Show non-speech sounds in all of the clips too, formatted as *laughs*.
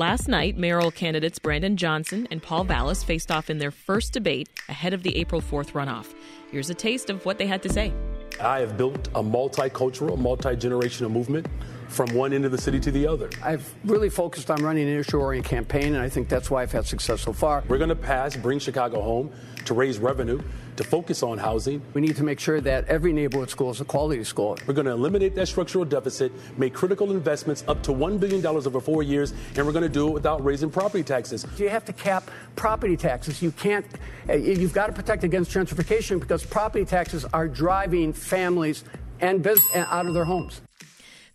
Last night, mayoral candidates Brandon Johnson and Paul Vallas faced off in their first debate ahead of the April 4th runoff. Here's a taste of what they had to say. I have built a multicultural, multi generational movement from one end of the city to the other. I've really focused on running an issue oriented campaign, and I think that's why I've had success so far. We're going to pass Bring Chicago Home to raise revenue, to focus on housing. We need to make sure that every neighborhood school is a quality school. We're going to eliminate that structural deficit, make critical investments up to $1 billion over four years, and we're going to do it without raising property taxes. You have to cap property taxes. You can't, uh, you've got to protect against gentrification because property taxes are driving families and business out of their homes.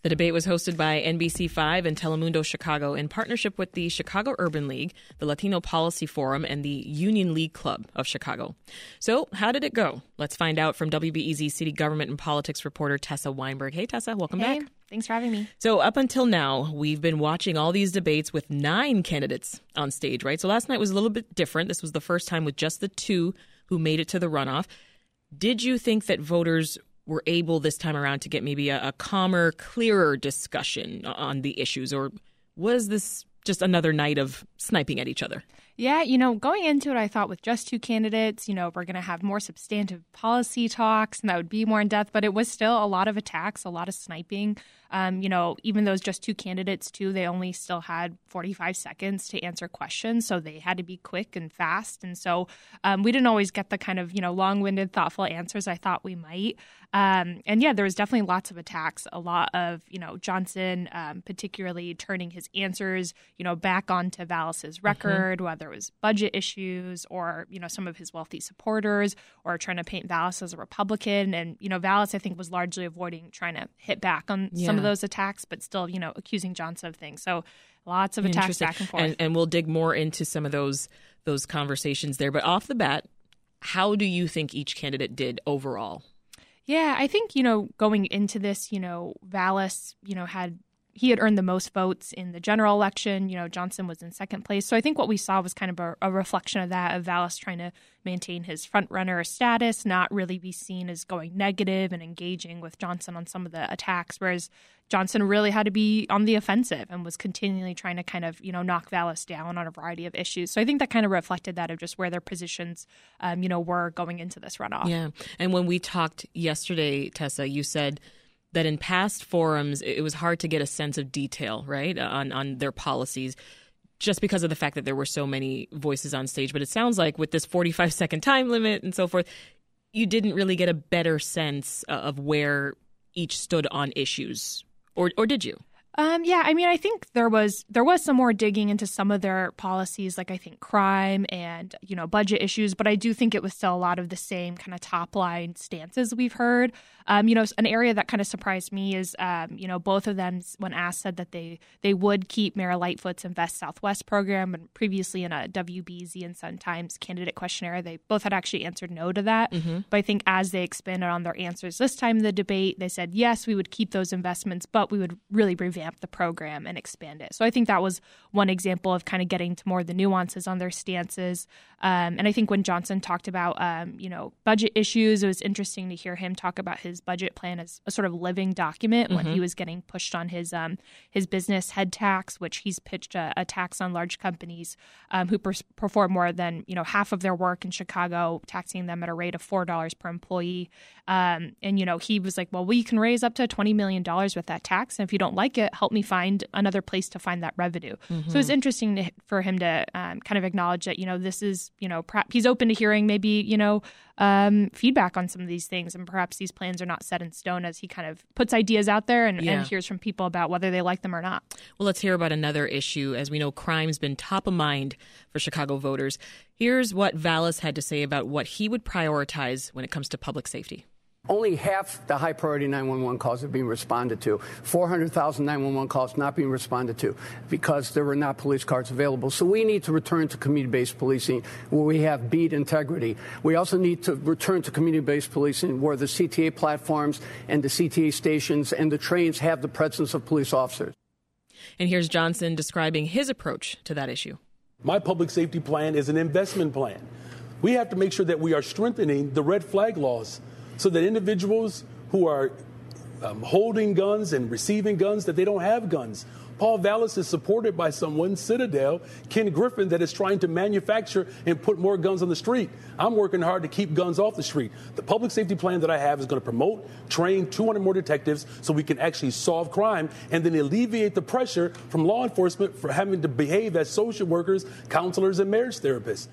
The debate was hosted by NBC5 and Telemundo Chicago in partnership with the Chicago Urban League, the Latino Policy Forum, and the Union League Club of Chicago. So, how did it go? Let's find out from WBEZ City Government and Politics reporter Tessa Weinberg. Hey, Tessa, welcome hey, back. Thanks for having me. So, up until now, we've been watching all these debates with nine candidates on stage, right? So, last night was a little bit different. This was the first time with just the two who made it to the runoff. Did you think that voters were able this time around to get maybe a, a calmer, clearer discussion on the issues, or was this just another night of sniping at each other? Yeah, you know, going into it, I thought with just two candidates, you know, we're going to have more substantive policy talks and that would be more in depth, but it was still a lot of attacks, a lot of sniping. Um, you know, even those just two candidates, too, they only still had 45 seconds to answer questions. So they had to be quick and fast. And so um, we didn't always get the kind of, you know, long winded, thoughtful answers I thought we might. Um, and yeah, there was definitely lots of attacks, a lot of, you know, Johnson um, particularly turning his answers, you know, back onto Vallas's mm-hmm. record, mm-hmm. whether it was budget issues or, you know, some of his wealthy supporters or trying to paint Vallas as a Republican. And, you know, Vallas, I think, was largely avoiding trying to hit back on yeah. some of those attacks, but still, you know, accusing Johnson of things. So lots of attacks back and forth. And, and we'll dig more into some of those those conversations there. But off the bat, how do you think each candidate did overall? Yeah, I think, you know, going into this, you know, Vallas, you know, had he had earned the most votes in the general election. You know, Johnson was in second place. So I think what we saw was kind of a, a reflection of that, of Vallas trying to maintain his front runner status, not really be seen as going negative and engaging with Johnson on some of the attacks, whereas Johnson really had to be on the offensive and was continually trying to kind of, you know, knock Vallas down on a variety of issues. So I think that kind of reflected that of just where their positions, um, you know, were going into this runoff. Yeah. And when we talked yesterday, Tessa, you said – that in past forums it was hard to get a sense of detail, right, on on their policies just because of the fact that there were so many voices on stage. But it sounds like with this 45 *laughs* second time limit and so forth, you didn't really get a better sense of where each stood on issues, or or did you? Um, yeah, I mean, I think there was there was some more digging into some of their policies, like I think crime and you know budget issues. But I do think it was still a lot of the same kind of top line stances we've heard. Um, you know, an area that kind of surprised me is um, you know both of them when asked said that they they would keep Mayor Lightfoot's Invest Southwest program, and previously in a WBEZ and Sun Times candidate questionnaire, they both had actually answered no to that. Mm-hmm. But I think as they expanded on their answers this time in the debate, they said yes, we would keep those investments, but we would really revamp revamp the program and expand it. So I think that was one example of kind of getting to more of the nuances on their stances. Um, and I think when Johnson talked about, um, you know, budget issues, it was interesting to hear him talk about his budget plan as a sort of living document mm-hmm. when he mm-hmm. was getting pushed on his um, his business head tax, which he's pitched a, a tax on large companies um, who per- perform more than you know half of their work in Chicago, taxing them at a rate of four dollars per employee. Um, and you know, he was like, "Well, we can raise up to twenty million dollars with that tax, and if you don't like it, help me find another place to find that revenue." Mm-hmm. So it's interesting to, for him to um, kind of acknowledge that you know this is you know he's open to hearing maybe you know um, feedback on some of these things, and perhaps these plans are not set in stone as he kind of puts ideas out there and, yeah. and hears from people about whether they like them or not. Well, let's hear about another issue. As we know, crime's been top of mind for Chicago voters. Here's what Vallas had to say about what he would prioritize when it comes to public safety. Only half the high priority 911 calls are being responded to. 400,000 911 calls not being responded to because there were not police cars available. So we need to return to community based policing where we have beat integrity. We also need to return to community based policing where the CTA platforms and the CTA stations and the trains have the presence of police officers. And here's Johnson describing his approach to that issue. My public safety plan is an investment plan. We have to make sure that we are strengthening the red flag laws so that individuals who are um, holding guns and receiving guns that they don't have guns Paul Vallas is supported by someone, Citadel, Ken Griffin, that is trying to manufacture and put more guns on the street. I'm working hard to keep guns off the street. The public safety plan that I have is going to promote, train 200 more detectives so we can actually solve crime and then alleviate the pressure from law enforcement for having to behave as social workers, counselors, and marriage therapists.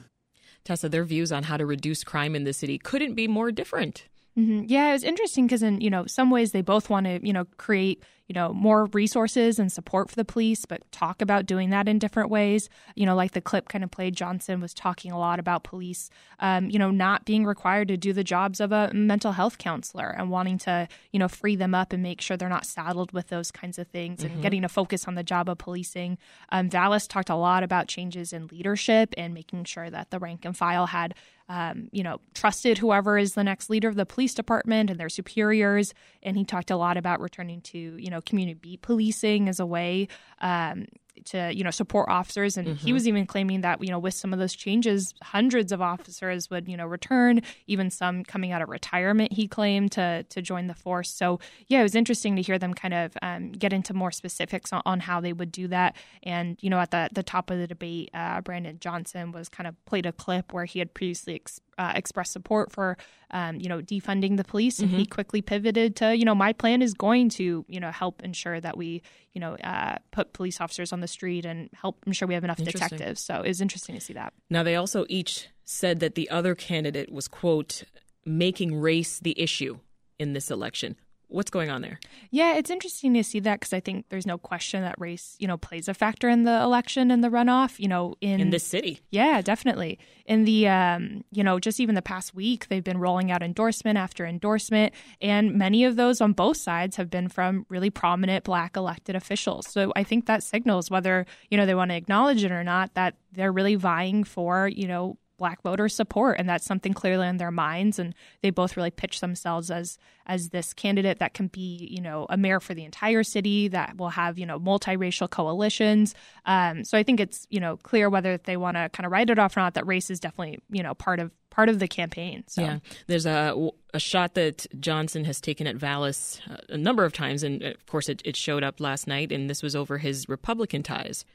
Tessa, their views on how to reduce crime in the city couldn't be more different. Mm-hmm. Yeah, it was interesting because in you know some ways they both want to you know create you know more resources and support for the police, but talk about doing that in different ways. You know, like the clip kind of played, Johnson was talking a lot about police, um, you know, not being required to do the jobs of a mental health counselor and wanting to you know free them up and make sure they're not saddled with those kinds of things mm-hmm. and getting a focus on the job of policing. Um, talked a lot about changes in leadership and making sure that the rank and file had um, you know, trusted whoever is the next leader of the police department and their superiors. And he talked a lot about returning to, you know, community policing as a way um, to you know support officers. And mm-hmm. he was even claiming that you know with some of those changes hundreds of officers would you know return even some coming out of retirement he claimed to to join the force. So yeah it was interesting to hear them kind of um, get into more specifics on, on, how they would do that. And you know at the the top of the debate uh, Brandon Johnson was kind of played a clip where he had previously ex- uh, expressed support for um, you know defunding the police and mm-hmm. he quickly pivoted to you know my plan is going to you know help ensure that we you know uh, put police officers on the street and help ensure we have enough detectives. So it was interesting to see that. Now they also each said that the other candidate was quote making race the issue in this election. What's going on there? Yeah, it's interesting to see that because I think there's no question that race, you know, plays a factor in the election and the runoff. You know, in in this city. Yeah, definitely. In the, um, you know, just even the past week, they've been rolling out endorsement after endorsement, and many of those on both sides have been from really prominent Black elected officials. So I think that signals whether you know they want to acknowledge it or not that they're really vying for you know black voter support and that's something clearly in their minds and they both really pitch themselves as as this candidate that can be you know a mayor for the entire city that will have you know multiracial coalitions um, so i think it's you know clear whether they want to kind of write it off or not that race is definitely you know part of part of the campaign so. yeah there's a a shot that Johnson has taken at Vallas uh, a number of times, and of course it, it showed up last night, and this was over his Republican ties.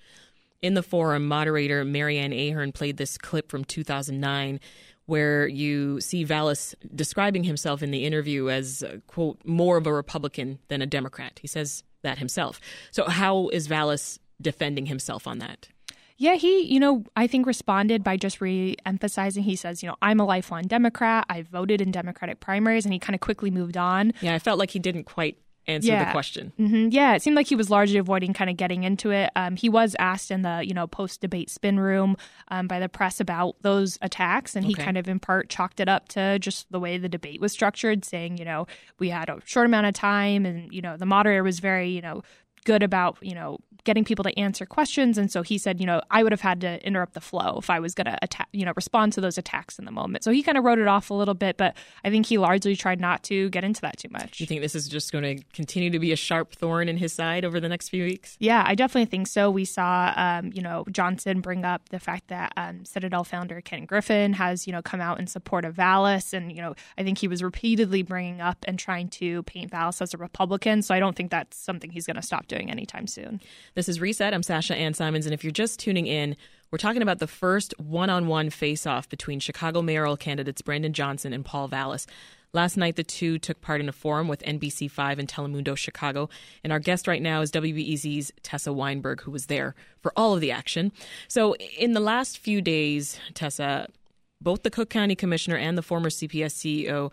In the forum, moderator Mary Ann Ahern played this clip from 2009 where you see Vallas describing himself in the interview as, uh, quote, more of a Republican than a Democrat. He says that himself. So, how is Vallas defending himself on that? Yeah, he, you know, I think responded by just re emphasizing. He says, you know, I'm a lifelong Democrat. I voted in Democratic primaries, and he kind of quickly moved on. Yeah, I felt like he didn't quite answer yeah. the question. Mm-hmm. Yeah, it seemed like he was largely avoiding kind of getting into it. Um, he was asked in the you know post debate spin room um, by the press about those attacks, and he kind of in part chalked it up to just the way the debate was structured, saying you know we had a short amount of time, and you know the moderator was very you know good about you know getting people to answer questions. And so he said, you know, I would have had to interrupt the flow if I was going to attack, you know, respond to those attacks in the moment. So he kind of wrote it off a little bit, but I think he largely tried not to get into that too much. Do you think this is just going to continue to be a sharp thorn in his side over the next few weeks? Yeah, I definitely think so. We saw, um, you know, Johnson bring up the fact that um, Citadel founder Ken Griffin has, you know, come out in support of Vallas. And, you know, I think he was repeatedly bringing up and trying to paint Vallas as a Republican. So I don't think that's something he's going to stop doing anytime soon. This is Reset. I'm Sasha Ann Simons. And if you're just tuning in, we're talking about the first one on one face off between Chicago mayoral candidates Brandon Johnson and Paul Vallas. Last night, the two took part in a forum with NBC5 and Telemundo Chicago. And our guest right now is WBEZ's Tessa Weinberg, who was there for all of the action. So, in the last few days, Tessa, both the Cook County Commissioner and the former CPS CEO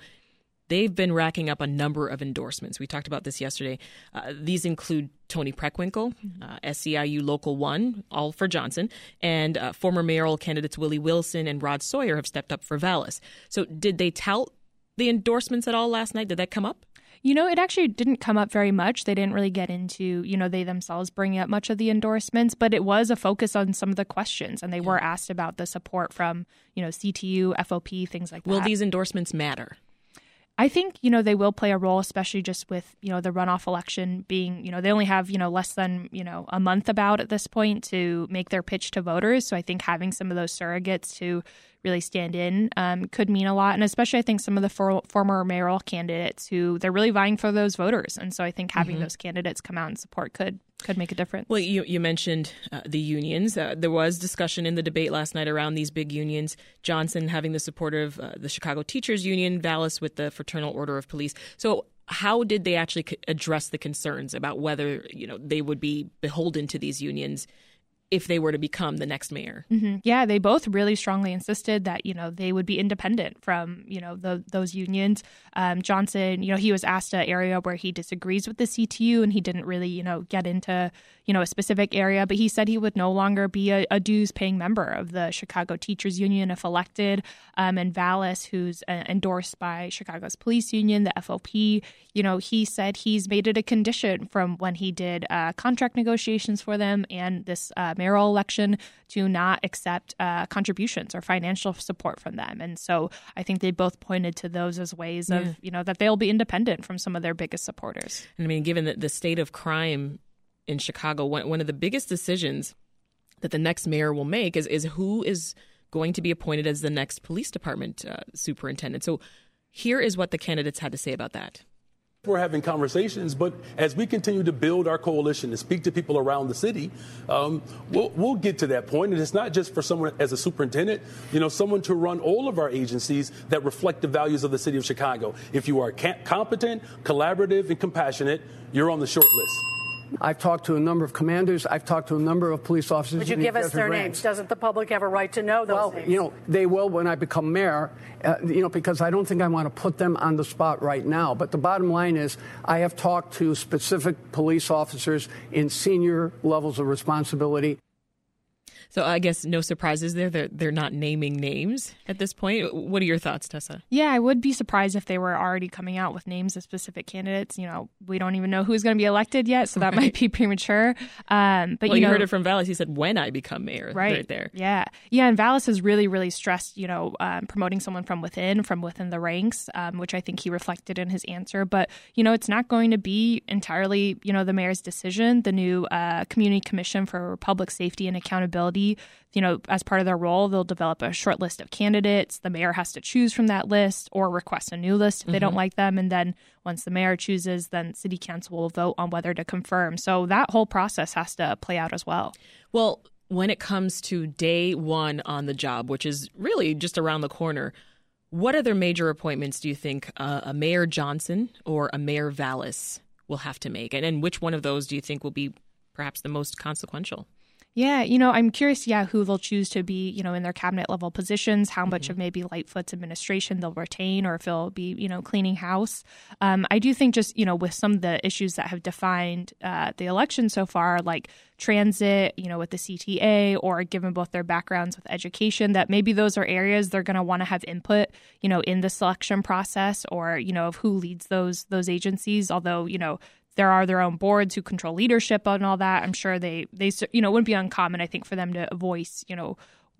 they've been racking up a number of endorsements. We talked about this yesterday. Uh, these include Toni Preckwinkle, uh, SEIU Local 1, all for Johnson, and uh, former mayoral candidates Willie Wilson and Rod Sawyer have stepped up for Vallas. So, did they tout the endorsements at all last night? Did that come up? You know, it actually didn't come up very much. They didn't really get into, you know, they themselves bringing up much of the endorsements, but it was a focus on some of the questions, and they yeah. were asked about the support from, you know, CTU, FOP, things like Will that. Will these endorsements matter? I think, you know, they will play a role, especially just with, you know, the runoff election being, you know, they only have, you know, less than, you know, a month about at this point to make their pitch to voters. So I think having some of those surrogates to really stand in um, could mean a lot. And especially, I think some of the for- former mayoral candidates who they're really vying for those voters. And so I think having mm-hmm. those candidates come out and support could could make a difference. Well, you, you mentioned uh, the unions. Uh, there was discussion in the debate last night around these big unions. Johnson having the support of uh, the Chicago Teachers Union, Vallas with the Fraternal Order of Police. So, how did they actually address the concerns about whether you know they would be beholden to these unions if they were to become the next mayor. Mm-hmm. Yeah, they both really strongly insisted that you know they would be independent from you know the, those unions. Um, Johnson, you know, he was asked an area where he disagrees with the CTU, and he didn't really you know get into you know a specific area, but he said he would no longer be a, a dues paying member of the Chicago Teachers Union if elected. Um, and Vallas, who's uh, endorsed by Chicago's police union, the FOP, you know, he said he's made it a condition from when he did uh, contract negotiations for them and this. Uh, mayoral election to not accept uh, contributions or financial support from them. And so I think they both pointed to those as ways yeah. of, you know, that they'll be independent from some of their biggest supporters. And I mean, given the, the state of crime in Chicago, one, one of the biggest decisions that the next mayor will make is, is who is going to be appointed as the next police department uh, superintendent. So here is what the candidates had to say about that. We're having conversations, but as we continue to build our coalition and speak to people around the city, um, we'll, we'll, get to that point. And it's not just for someone as a superintendent, you know, someone to run all of our agencies that reflect the values of the city of Chicago. If you are competent, collaborative, and compassionate, you're on the short list. I've talked to a number of commanders. I've talked to a number of police officers. Would you give us their ranks. names? Doesn't the public have a right to know those well, names? you know, they will when I become mayor, uh, you know, because I don't think I want to put them on the spot right now. But the bottom line is I have talked to specific police officers in senior levels of responsibility. So I guess no surprises there. They're, they're not naming names at this point. What are your thoughts, Tessa? Yeah, I would be surprised if they were already coming out with names of specific candidates. You know, we don't even know who's going to be elected yet, so that right. might be *laughs* premature. Um, but well, you, know, heard it from Vallas. He said, "When I become mayor." Right, right there. Yeah, yeah. And Vallas has really, really stressed, you know, um, promoting someone from within, from within the ranks, um, which I think he reflected in his answer. But you know, it's not going to be entirely, you know, the mayor's decision. The new uh, community commission for public safety and accountability you know, as part of their role, they'll develop a short list of candidates. The mayor has to choose from that list or request a new list if they mm-hmm. don't like them. And then once the mayor chooses, then city council will vote on whether to confirm. So that whole process has to play out as well. Well, when it comes to day one on the job, which is really just around the corner, what other major appointments do you think uh, a Mayor Johnson or a Mayor Vallas will have to make? And, and which one of those do you think will be perhaps the most consequential? Yeah, you know, I'm curious, yeah, who they'll choose to be, you know, in their cabinet level positions, how much mm-hmm. of maybe Lightfoot's administration they'll retain, or if they'll be, you know, cleaning house. Um, I do think just, you know, with some of the issues that have defined uh, the election so far, like transit, you know, with the CTA, or given both their backgrounds with education, that maybe those are areas they're going to want to have input, you know, in the selection process, or you know, of who leads those those agencies. Although, you know, there are their own boards who control leadership and all that. I'm sure they they you know wouldn't be uncommon I think for them to voice you know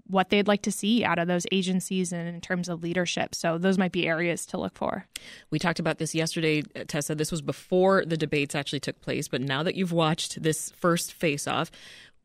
what they'd like to see out of those agencies and in terms of leadership. So those might be areas to look for. We talked about this yesterday, uh, Tessa. This was before the debates actually took place, but now that you've watched this first face off,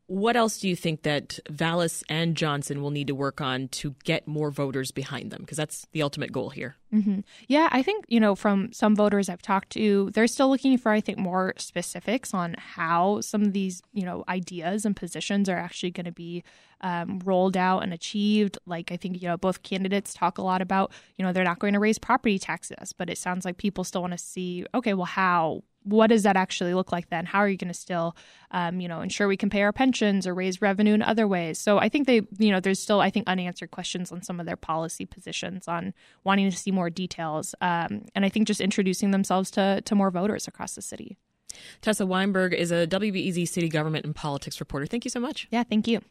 what else do you think that Vallas and Johnson will need to work on to get more voters behind them? Because that's the ultimate goal here. Mm-hmm. Yeah, I think, you know, from some voters I've talked to, they're still looking for, I think, more specifics on how some of these, you know, ideas and positions are actually going to be um, rolled out and achieved. Like, I think, you know, both candidates talk a lot about, you know, they're not going to raise property taxes, but it sounds like people still want to see, okay, well, how? What does that actually look like then? How are you going to still, um, you know, ensure we can pay our pensions or raise revenue in other ways? So I think they, you know, there's still, I think, unanswered questions on some of their policy positions on wanting to see more details. Um, and I think just introducing themselves to, to more voters across the city. Tessa Weinberg is a WBEZ city government and politics reporter. Thank you so much. Yeah, thank you.